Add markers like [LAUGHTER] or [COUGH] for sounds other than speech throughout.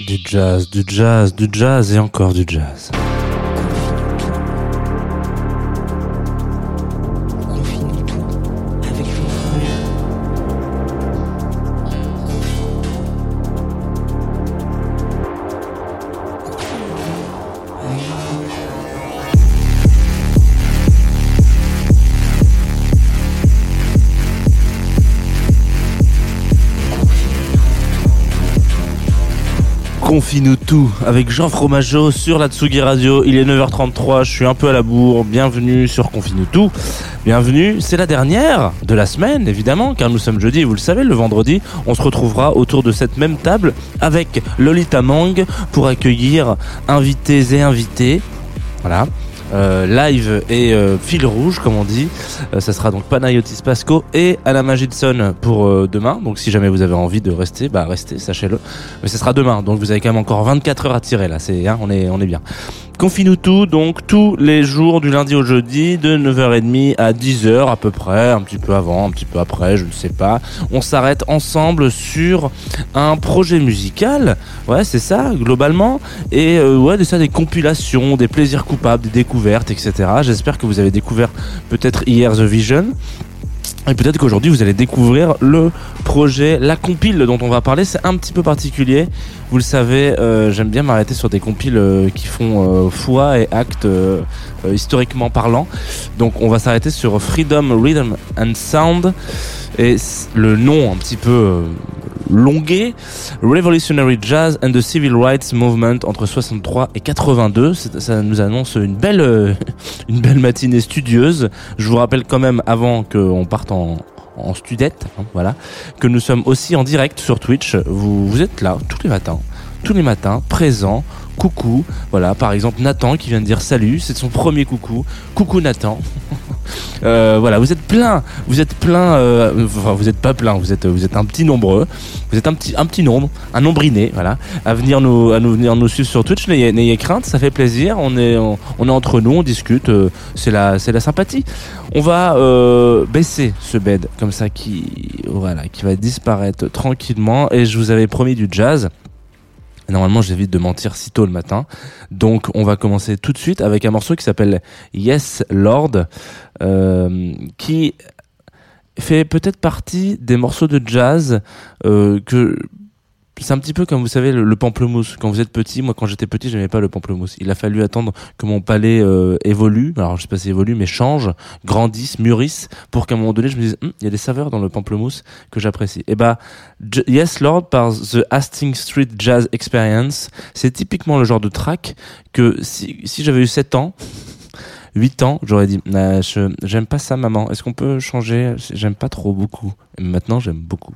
Du jazz, du jazz, du jazz et encore du jazz. Confie-nous tout avec Jean Fromageau sur la Tsugi Radio. Il est 9h33, je suis un peu à la bourre. Bienvenue sur Confie-nous tout. Bienvenue, c'est la dernière de la semaine évidemment car nous sommes jeudi vous le savez, le vendredi, on se retrouvera autour de cette même table avec Lolita Mang pour accueillir invités et invités. Voilà. Euh, live et euh, fil rouge comme on dit. Euh, ça sera donc Panayotis Pasco et Anna Magidson pour demain. Donc si jamais vous avez envie de rester, bah restez, sachez-le. Mais ce sera demain. Donc vous avez quand même encore 24 heures à tirer là. C'est hein, on est on est bien. Confie-nous tout, donc tous les jours du lundi au jeudi, de 9h30 à 10h à peu près, un petit peu avant, un petit peu après, je ne sais pas. On s'arrête ensemble sur un projet musical, ouais c'est ça, globalement, et ouais, des, ça, des compilations, des plaisirs coupables, des découvertes, etc. J'espère que vous avez découvert peut-être hier The Vision. Et peut-être qu'aujourd'hui vous allez découvrir le projet, la compile dont on va parler. C'est un petit peu particulier. Vous le savez, euh, j'aime bien m'arrêter sur des compiles euh, qui font euh, foi et acte historiquement parlant. Donc on va s'arrêter sur Freedom, Rhythm and Sound. Et le nom un petit peu longué, Revolutionary Jazz and the Civil Rights Movement entre 63 et 82. C'est- Ça nous annonce une belle, euh, une belle matinée studieuse. Je vous rappelle quand même avant qu'on parte en, en studette, hein, voilà, que nous sommes aussi en direct sur Twitch. Vous, vous êtes là tous les matins, tous les matins, présents. Coucou, voilà, par exemple Nathan qui vient de dire salut, c'est son premier coucou. Coucou Nathan. [LAUGHS] Euh, voilà, vous êtes plein, vous êtes plein, euh, enfin vous êtes pas plein, vous êtes, vous êtes un petit nombreux, vous êtes un petit, un petit nombre, un nombriné, voilà, à venir nous, à nous venir nous suivre sur Twitch. N'ayez, crainte, ça fait plaisir. On est, on, est entre nous, on discute, euh, c'est la, c'est la sympathie. On va baisser ce bed comme ça qui, voilà, qui va disparaître tranquillement. Et je vous avais promis du jazz. Normalement, j'évite de mentir si tôt le matin. Donc, on va commencer tout de suite avec un morceau qui s'appelle Yes Lord, euh, qui fait peut-être partie des morceaux de jazz euh, que c'est un petit peu comme vous savez le, le pamplemousse. Quand vous êtes petit, moi quand j'étais petit, j'aimais pas le pamplemousse. Il a fallu attendre que mon palais euh, évolue. Alors je sais pas si évolue, mais change, grandisse, mûrisse, pour qu'à un moment donné, je me dise, Hum, il y a des saveurs dans le pamplemousse que j'apprécie. Et bah, J- Yes Lord par The Hastings Street Jazz Experience, c'est typiquement le genre de track que si, j'avais eu 7 ans. 8 ans, j'aurais dit, je- j'aime pas ça, maman. Est-ce qu'on peut changer? J'aime pas trop beaucoup. Et maintenant, j'aime beaucoup.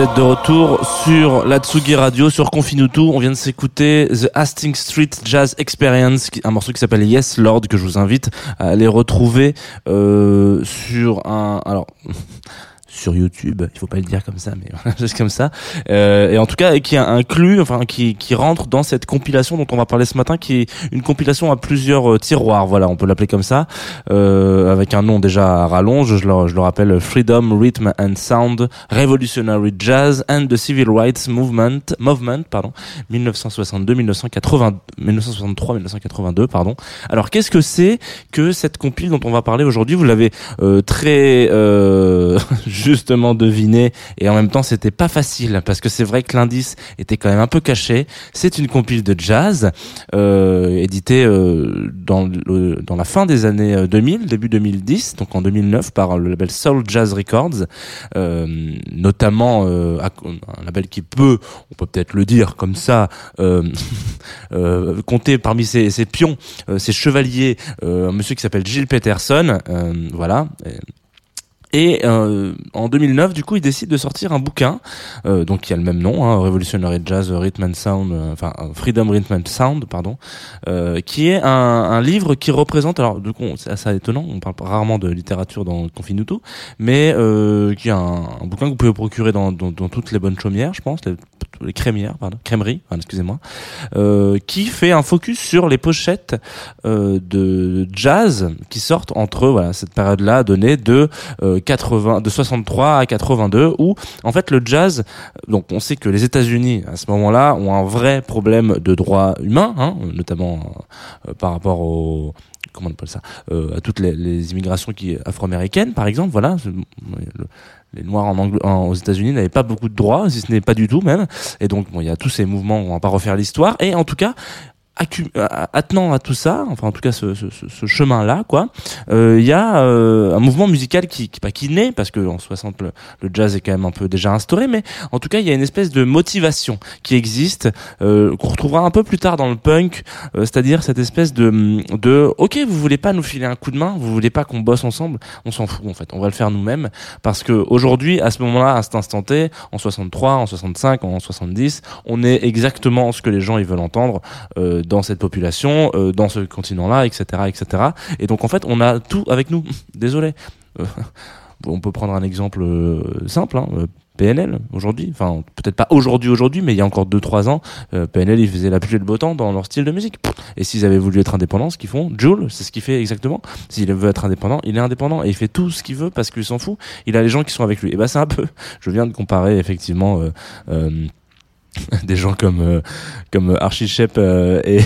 Êtes de retour sur la Tsugi Radio, sur Confinutu. On vient de s'écouter The Hastings Street Jazz Experience, un morceau qui s'appelle Yes Lord, que je vous invite à aller retrouver euh, sur un... Alors... sur YouTube, il faut pas le dire comme ça, mais [LAUGHS] juste comme ça. Euh, et en tout cas, qui a inclus, enfin, qui, qui rentre dans cette compilation dont on va parler ce matin, qui est une compilation à plusieurs euh, tiroirs. Voilà, on peut l'appeler comme ça, euh, avec un nom déjà à rallonge. Je le, je le rappelle, Freedom, Rhythm and Sound, Revolutionary Jazz and the Civil Rights Movement, Movement, pardon, 1962, 1980, 1963, 1982, pardon. Alors, qu'est-ce que c'est que cette compile dont on va parler aujourd'hui? Vous l'avez euh, très euh, [LAUGHS] justement deviné et en même temps c'était pas facile parce que c'est vrai que l'indice était quand même un peu caché. C'est une compile de jazz euh, éditée euh, dans, le- dans la fin des années euh, 2000, début 2010, donc en 2009 par le label Soul Jazz Records, euh, notamment euh, un label qui peut, on peut peut-être le dire comme ça, euh, [LAUGHS] euh, compter parmi ses, ses pions, euh, ses chevaliers, euh, un monsieur qui s'appelle Gilles Peterson, euh, voilà. Euh, en 2009, du coup, il décide de sortir un bouquin, euh, donc qui a le même nom, hein, Revolutionary Jazz Rhythm and Sound, euh, enfin euh, Freedom Rhythm and Sound, pardon, euh, qui est un, un livre qui représente, alors du coup, c'est assez étonnant, on parle rarement de littérature dans Confinuto, mais qui est un, un bouquin que vous pouvez procurer dans, dans, dans toutes les bonnes chaumières, je pense, les crémières, pardon, crèmeries, pardon, excusez-moi, euh, qui fait un focus sur les pochettes euh, de jazz qui sortent entre voilà cette période-là donnée de euh, 80 de 63 à 82 où en fait le jazz donc on sait que les États-Unis à ce moment-là ont un vrai problème de droits humains hein, notamment euh, par rapport au comment on appelle ça euh, à toutes les, immigrations qui afro-américaines par exemple voilà les noirs aux États-Unis n'avaient pas beaucoup de droits si ce n'est pas du tout même. Et donc bon il y a tous ces mouvements on va pas refaire l'histoire. Et en tout cas attenant à tout ça, enfin en tout cas ce, ce, ce- chemin-là, quoi, euh, il y a euh, un mouvement musical qui, qui, pas qui naît, parce que en 60 le, le jazz est quand même un peu déjà instauré, mais en tout cas il y a une espèce de motivation qui existe, euh, qu'on retrouvera un peu plus tard dans le punk, euh, c'est-à-dire cette espèce de, de, ok vous voulez pas nous filer un coup de main, vous voulez pas qu'on bosse ensemble, on s'en fout en fait, on va le faire nous-mêmes, parce que aujourd'hui à ce moment-là, à cet instant T, en 63, en 65, en 70, on est exactement ce que les gens ils veulent entendre euh, dans cette population, euh, dans ce continent-là, etc., etc. Et donc en fait, on a tout avec nous. [LAUGHS] Désolé. Euh, [LAUGHS] on peut prendre un exemple euh, simple. Hein, PNL aujourd'hui, enfin peut-être pas aujourd'hui aujourd'hui, mais il y a encore 2-3 ans, PNL ils faisaient la pluie et le beau temps dans leur style de musique. Et s'ils avaient voulu être indépendants, ce qu'ils font, Jules, c'est ce qu'il fait exactement. S'il veut être indépendant, il est indépendant et il fait tout ce qu'il veut parce qu'il s'en fout. Il a les gens qui sont avec lui. Et bah c'est un peu, [LAUGHS] je viens de comparer effectivement. [LAUGHS] des gens comme euh, comme Archie Shep euh, et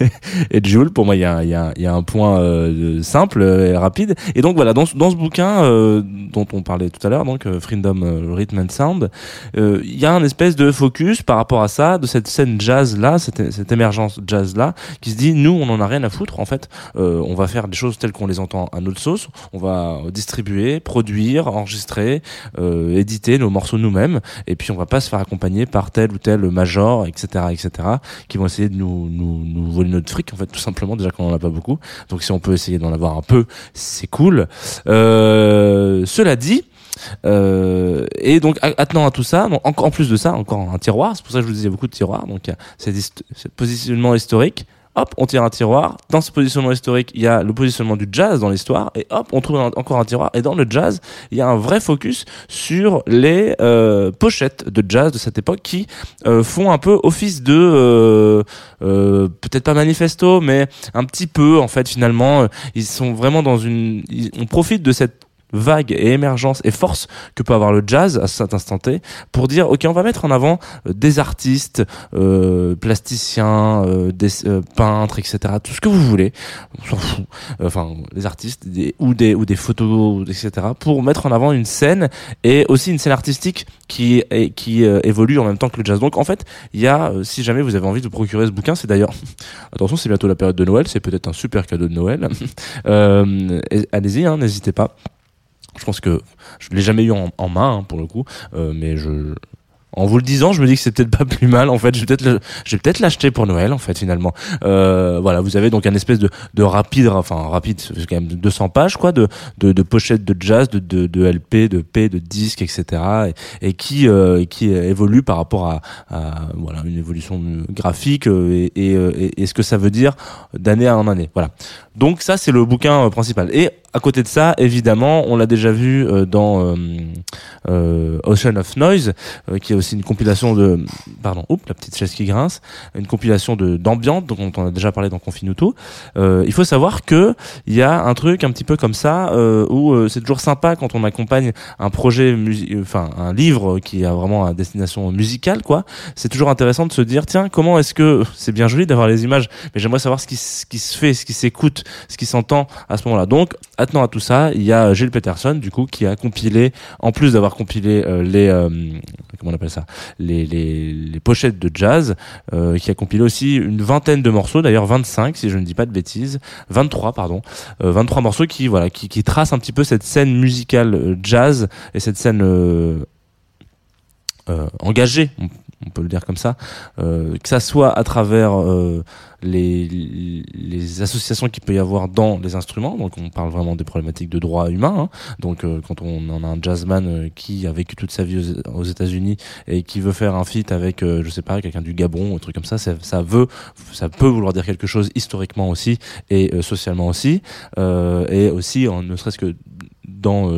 [LAUGHS] et Jules pour moi il y a il y a il y a un point euh, simple et rapide. Et donc voilà dans dans ce bouquin euh, dont on parlait tout à l'heure donc euh, Freedom euh, Rhythm and Sound euh, il y a un espèce de focus par rapport à ça de cette scène jazz là cette cette émergence jazz là qui se dit nous on en a rien à foutre. En fait Euh, on va faire des choses telles qu'on les entend à notre sauce. On va distribuer produire enregistrer euh, éditer nos morceaux nous-mêmes. Et puis on va pas se faire accompagner par tel ou tel major, etc., etc., qui vont essayer de nous, voler notre fric, en fait, tout simplement, déjà qu'on en a pas beaucoup. Donc si on peut essayer d'en avoir un peu, c'est cool. Euh, cela dit, euh, et donc attenant à tout ça, en, en plus de ça, encore un tiroir, c'est pour ça que je vous disais beaucoup de tiroirs, donc hist- ce positionnement historique, hop, on tire un tiroir. Dans ce positionnement historique, il y a le positionnement du jazz dans l'histoire, et hop, on trouve encore un tiroir. Et dans le jazz, il y a un vrai focus sur les euh, pochettes de jazz de cette époque qui euh, font un peu office de euh, peut-être pas manifesto, mais un petit peu en fait finalement. Ils sont vraiment dans une, on profite de cette vague et émergence et force que peut avoir le jazz à cet instant T pour dire ok on va mettre en avant euh, des artistes euh, plasticiens euh, des euh, peintres etc tout ce que vous voulez. On s'en fout. Enfin les artistes des, ou des ou des photos etc pour mettre en avant une scène et aussi une scène artistique qui qui euh, évolue en même temps que le jazz. Donc en fait il y a euh, si jamais vous avez envie de vous procurer ce bouquin c'est d'ailleurs [LAUGHS] attention c'est bientôt la période de Noël c'est peut-être un super cadeau de Noël. [LAUGHS] Euh, allez-y hein, n'hésitez pas je pense que je l'ai jamais eu en, main hein, pour le coup, euh, mais en vous le disant, je me dis que c'est peut-être pas plus mal. En fait, je vais peut-être, le- peut-être l'acheter pour Noël. En fait, finalement, euh, voilà, vous avez donc un espèce de, de rapide, enfin rapide, c'est quand même 200 pages, quoi, de, pochettes de jazz, de, LP, de P, de disques, etc. Et, euh, qui évolue par rapport à, une évolution graphique et- et ce que ça veut dire d'année en année. Voilà. Donc ça, c'est le bouquin euh, principal. Et à côté de ça, évidemment, on l'a déjà vu euh, dans euh, euh, Ocean of Noise, euh, qui est aussi une compilation de, pardon, oups, la petite chaise qui grince, une compilation de d'ambiance, dont on a déjà parlé dans Confinuto. Il faut savoir que il y a un truc un petit peu comme ça où c'est toujours sympa quand on accompagne un projet, enfin un livre qui a vraiment à destination musicale, quoi. C'est toujours intéressant de se dire, tiens, comment est-ce que c'est bien joli d'avoir les images, mais j'aimerais savoir ce qui, ce qui se fait, ce qui s'écoute, ce qui s'entend à ce moment-là. Donc, attenant à tout ça, il y a Gilles Peterson, du coup, qui a compilé, en plus d'avoir compilé euh, les, euh, comment on appelle ça, les, les, pochettes de jazz, euh, qui a compilé aussi une vingtaine de morceaux, d'ailleurs 25 si je ne dis pas de bêtises, 23 pardon, euh, 23 morceaux qui voilà, qui, qui tracent un petit peu cette scène musicale jazz et cette scène engagée, on, peut le dire comme ça, euh, que ça soit à travers euh, les, les associations qu'il peut y avoir dans les instruments, donc on parle vraiment des problématiques de droits humains, hein. donc euh, quand on en a un jazzman euh, qui a vécu toute sa vie aux, États-Unis et qui veut faire un feat avec, euh, je sais pas, quelqu'un du Gabon ou un truc comme ça, ça, veut, ça peut vouloir dire quelque chose historiquement aussi et euh, socialement aussi, et aussi ne serait-ce que dans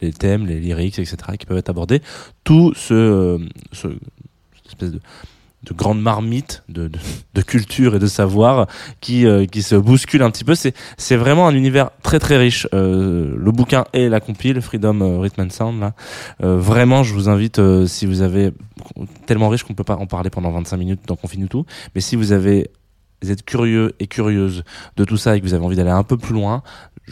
les thèmes, les lyrics, etc., qui peuvent être abordés, tout ce, ce espèce de de grande marmite de, culture et de savoir qui euh, qui se bouscule un petit peu. C'est vraiment un univers très très riche. Euh, le bouquin et la compile Freedom euh, Rhythm and Sound là. Vraiment je vous invite si vous avez tellement riche qu'on peut pas en parler pendant 25 minutes dans Confine tout. Mais si vous avez vous êtes curieux et curieuse de tout ça et que vous avez envie d'aller un peu plus loin,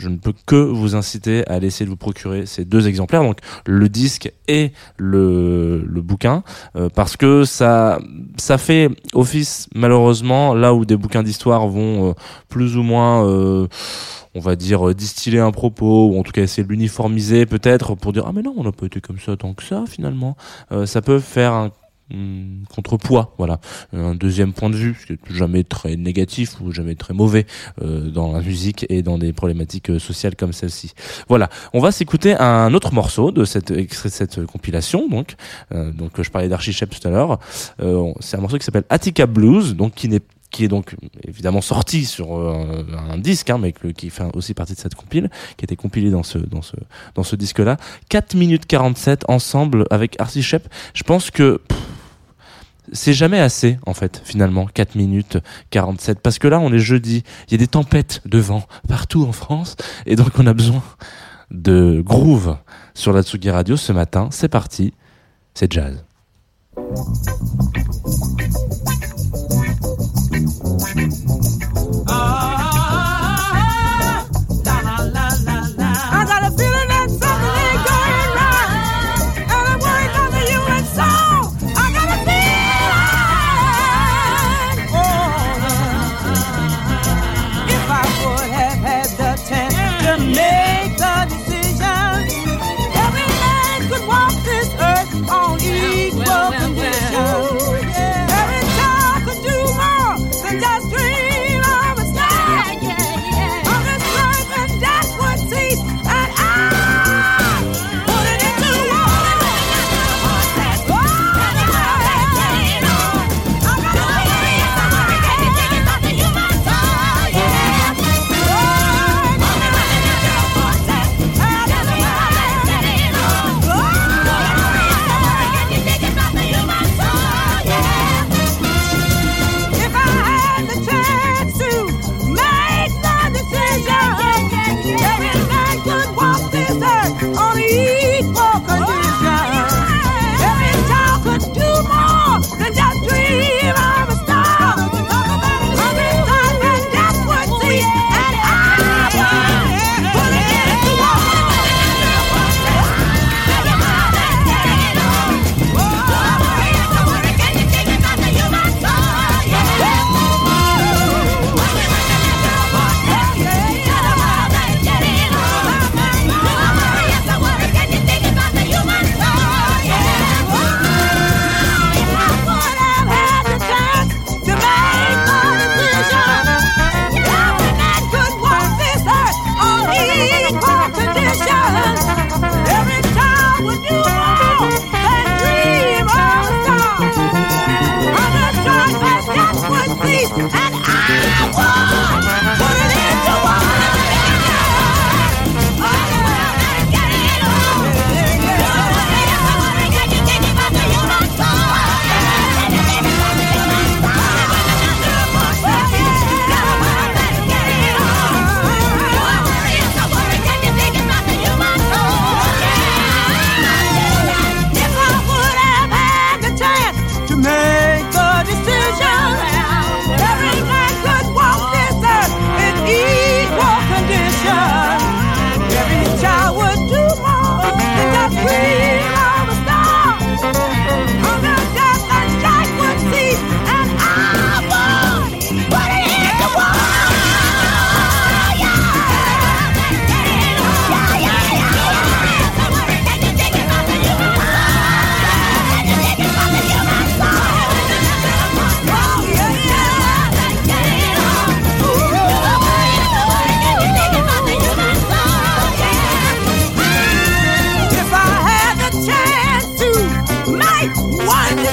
je ne peux que vous inciter à aller essayer de vous procurer ces deux exemplaires, donc le disque et le, bouquin, euh, parce que ça, ça fait office malheureusement là où des bouquins d'histoire vont euh, plus ou moins euh, on va dire distiller un propos ou en tout cas essayer de l'uniformiser peut-être pour dire ah mais non on n'a pas été comme ça tant que ça finalement. Ça peut faire un hum, contrepoids voilà. Un deuxième point de vue ce qui est jamais très négatif ou jamais très mauvais euh, dans la musique et dans des problématiques euh, sociales comme celle-ci. Voilà. On va s'écouter un autre morceau de cette extrait cette compilation donc. Euh, donc je parlais d'Archichep tout à l'heure. Euh, c'est un morceau qui s'appelle Attica Blues donc qui n'est qui est donc évidemment sorti sur euh, un disque, hein, mais qui fait aussi partie de cette compile, qui a été compilé dans ce dans ce dans ce disque-là. 4 minutes 47 ensemble avec Archie Shep. Je pense que c'est jamais assez en fait finalement 4 minutes 47 parce que là on est jeudi, il y a des tempêtes de vent partout en France et donc on a besoin de groove sur la Tsugi Radio ce matin. C'est parti, c'est jazz.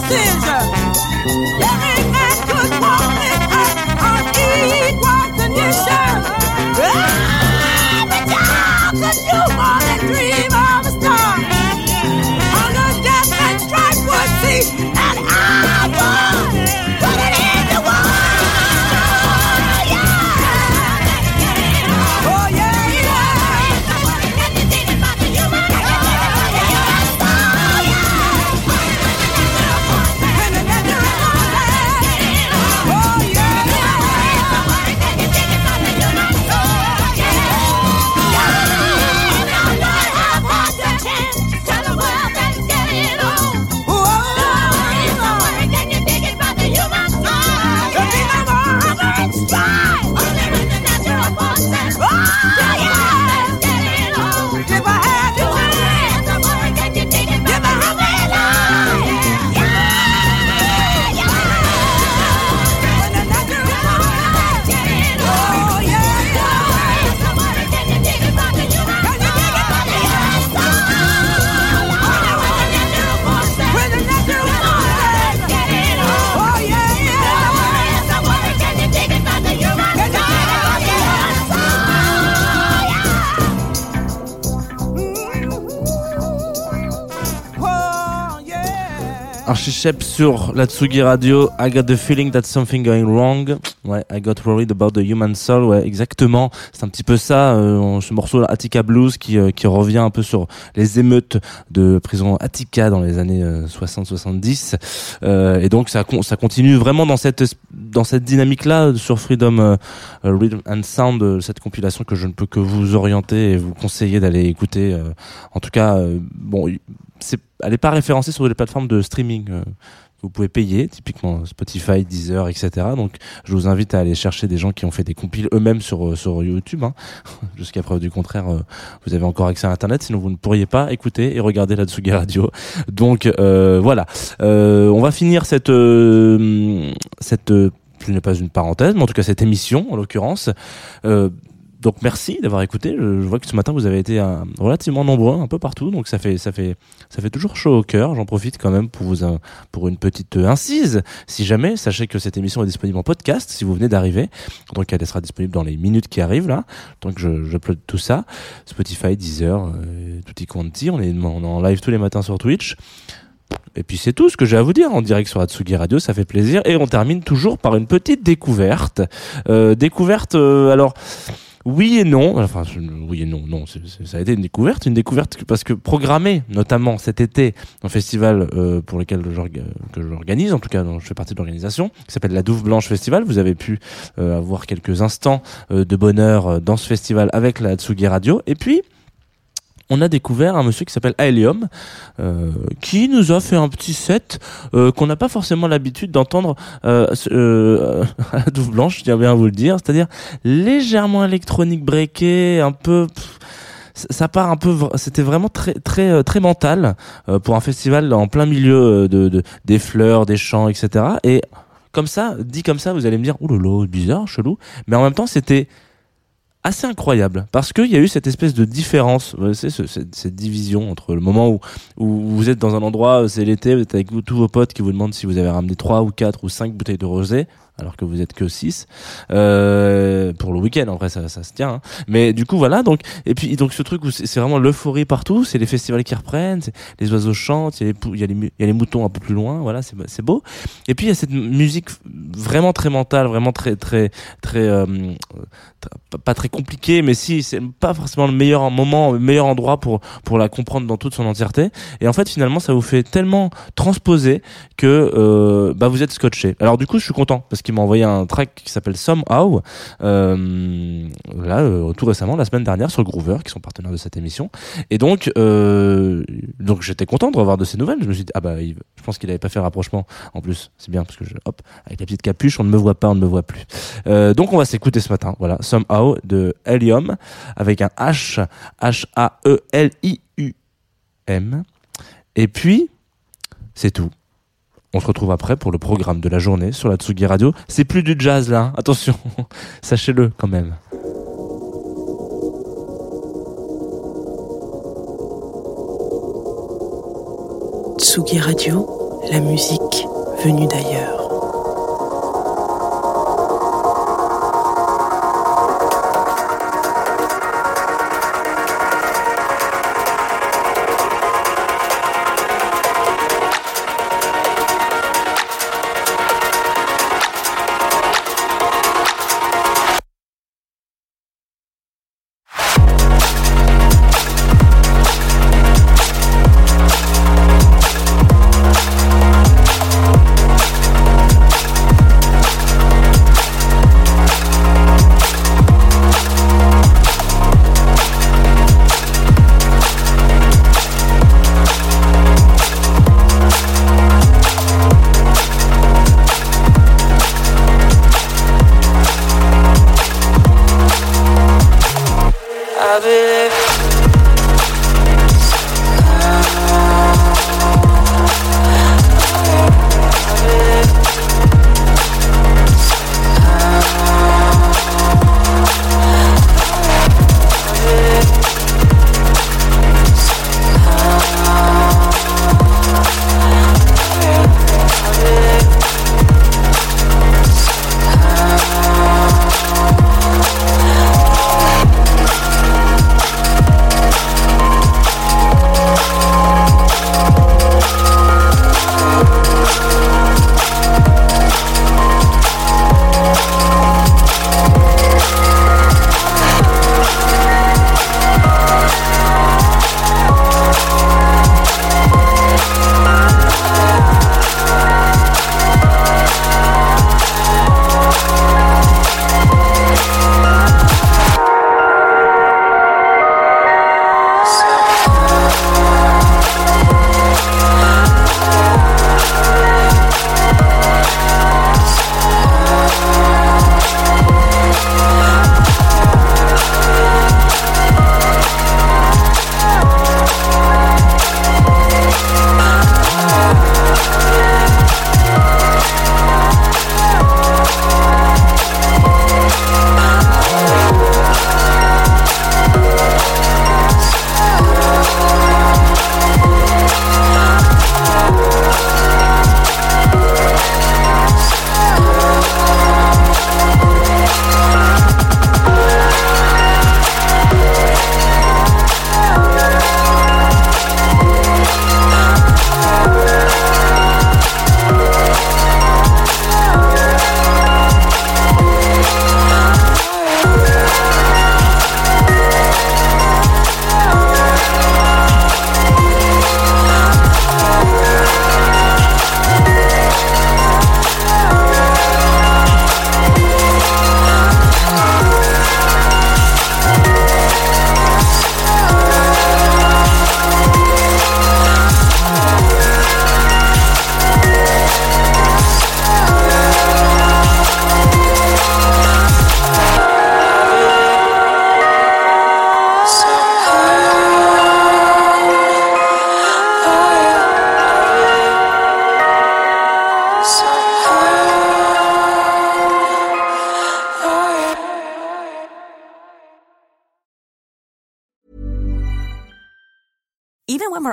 decision. Yeah. Archichep sur la Tsugi Radio. I got the feeling that something going wrong. Ouais, I got worried about the human soul. Ouais, exactement. C'est un petit peu ça, euh, ce morceau là, Attica Blues, qui, euh, qui revient un peu sur les émeutes de prison Attica dans les années 60-70. Euh, et donc ça, con- ça continue vraiment dans cette dans cette dynamique là sur Freedom Rhythm and Sound, cette compilation que je ne peux que vous orienter et vous conseiller d'aller écouter. en tout cas, bon, elle n'est pas référencée sur les plateformes de streaming euh, vous pouvez payer, typiquement Spotify, Deezer, etc. Donc, je vous invite à aller chercher des gens qui ont fait des compiles eux-mêmes sur euh, sur YouTube. Hein. [LAUGHS] Jusqu'à preuve du contraire, euh, vous avez encore accès à Internet, sinon vous ne pourriez pas écouter et regarder la Tsugi Radio. Donc euh, voilà, Euh, on va finir cette euh, cette ce pas une parenthèse, mais en tout cas cette émission en l'occurrence. Euh, donc merci d'avoir écouté. Je, je vois que ce matin vous avez été euh, relativement nombreux, un peu partout, donc ça fait ça fait ça fait toujours chaud au cœur. J'en profite quand même pour vous euh, pour une petite euh, incise. Si jamais, sachez que cette émission est disponible en podcast si vous venez d'arriver. Donc elle sera disponible dans les minutes qui arrivent là. Donc je j'upload tout ça. Spotify, Deezer, euh, tutti quanti. On est on est en live tous les matins sur Twitch. Et puis c'est tout ce que j'ai à vous dire en direct sur Atsugi Radio, ça fait plaisir. Et on termine toujours par une petite découverte. Euh, découverte, euh, alors oui et non. Enfin oui et non, non, ça a été une découverte, une découverte parce que programmée notamment cet été un festival euh, pour lequel j'orga- que j'organise, en tout cas dont je fais partie de l'organisation, qui s'appelle la Douve Blanche Festival. Vous avez pu euh, avoir quelques instants euh, de bonheur dans ce festival avec la Atsugi Radio. Et puis on a découvert un monsieur qui s'appelle Aelium, euh, qui nous a fait un petit set euh, qu'on n'a pas forcément l'habitude d'entendre euh, euh, [LAUGHS] à la douve blanche, je tiens bien à vous le dire, c'est-à-dire légèrement électronique breaké, un peu... pff, ça part un peu, c'était vraiment très très euh, très mental euh, pour un festival en plein milieu de, de des fleurs, des champs, etc. Et comme ça, dit comme ça, vous allez me dire, là, bizarre, chelou. Mais en même temps, c'était assez incroyable parce qu'il y a eu cette espèce de différence, savez, ce- cette, cette division entre le moment où, où vous êtes dans un endroit, c'est l'été, vous êtes avec tous vos potes qui vous demandent si vous avez ramené trois ou quatre ou cinq bouteilles de rosé alors que vous êtes que 6 euh, pour le week-end en vrai ça, ça se tient hein. mais du coup voilà donc et puis donc ce truc où c'est vraiment l'euphorie partout c'est les festivals qui reprennent les oiseaux chantent il y y y a les moutons un peu plus loin voilà c'est beau et puis il y a cette musique vraiment très mentale vraiment très très très euh, pas très compliquée mais si c'est pas forcément le meilleur moment le meilleur endroit pour pour la comprendre dans toute son entièreté et en fait finalement ça vous fait tellement transposer que euh, bah vous êtes scotché. Alors du coup, je suis content parce qu'il m'a envoyé un track qui s'appelle Somehow euh, là euh, tout récemment la semaine dernière sur Groover qui sont partenaires de cette émission. Et donc euh, donc j'étais content de revoir de ces nouvelles. Je me suis dit ah bah je pense qu'il avait pas fait rapprochement en plus. C'est bien parce que hop avec la petite capuche, on ne me voit pas, on ne me voit plus. Donc on va s'écouter ce matin. Voilà, Somehow de Helium avec un H H A E L I U M. Et puis c'est tout. On se retrouve après pour le programme de la journée sur la Tsugi Radio. C'est plus du jazz là, attention, [LAUGHS] sachez-le quand même. Tsugi Radio, la musique venue d'ailleurs.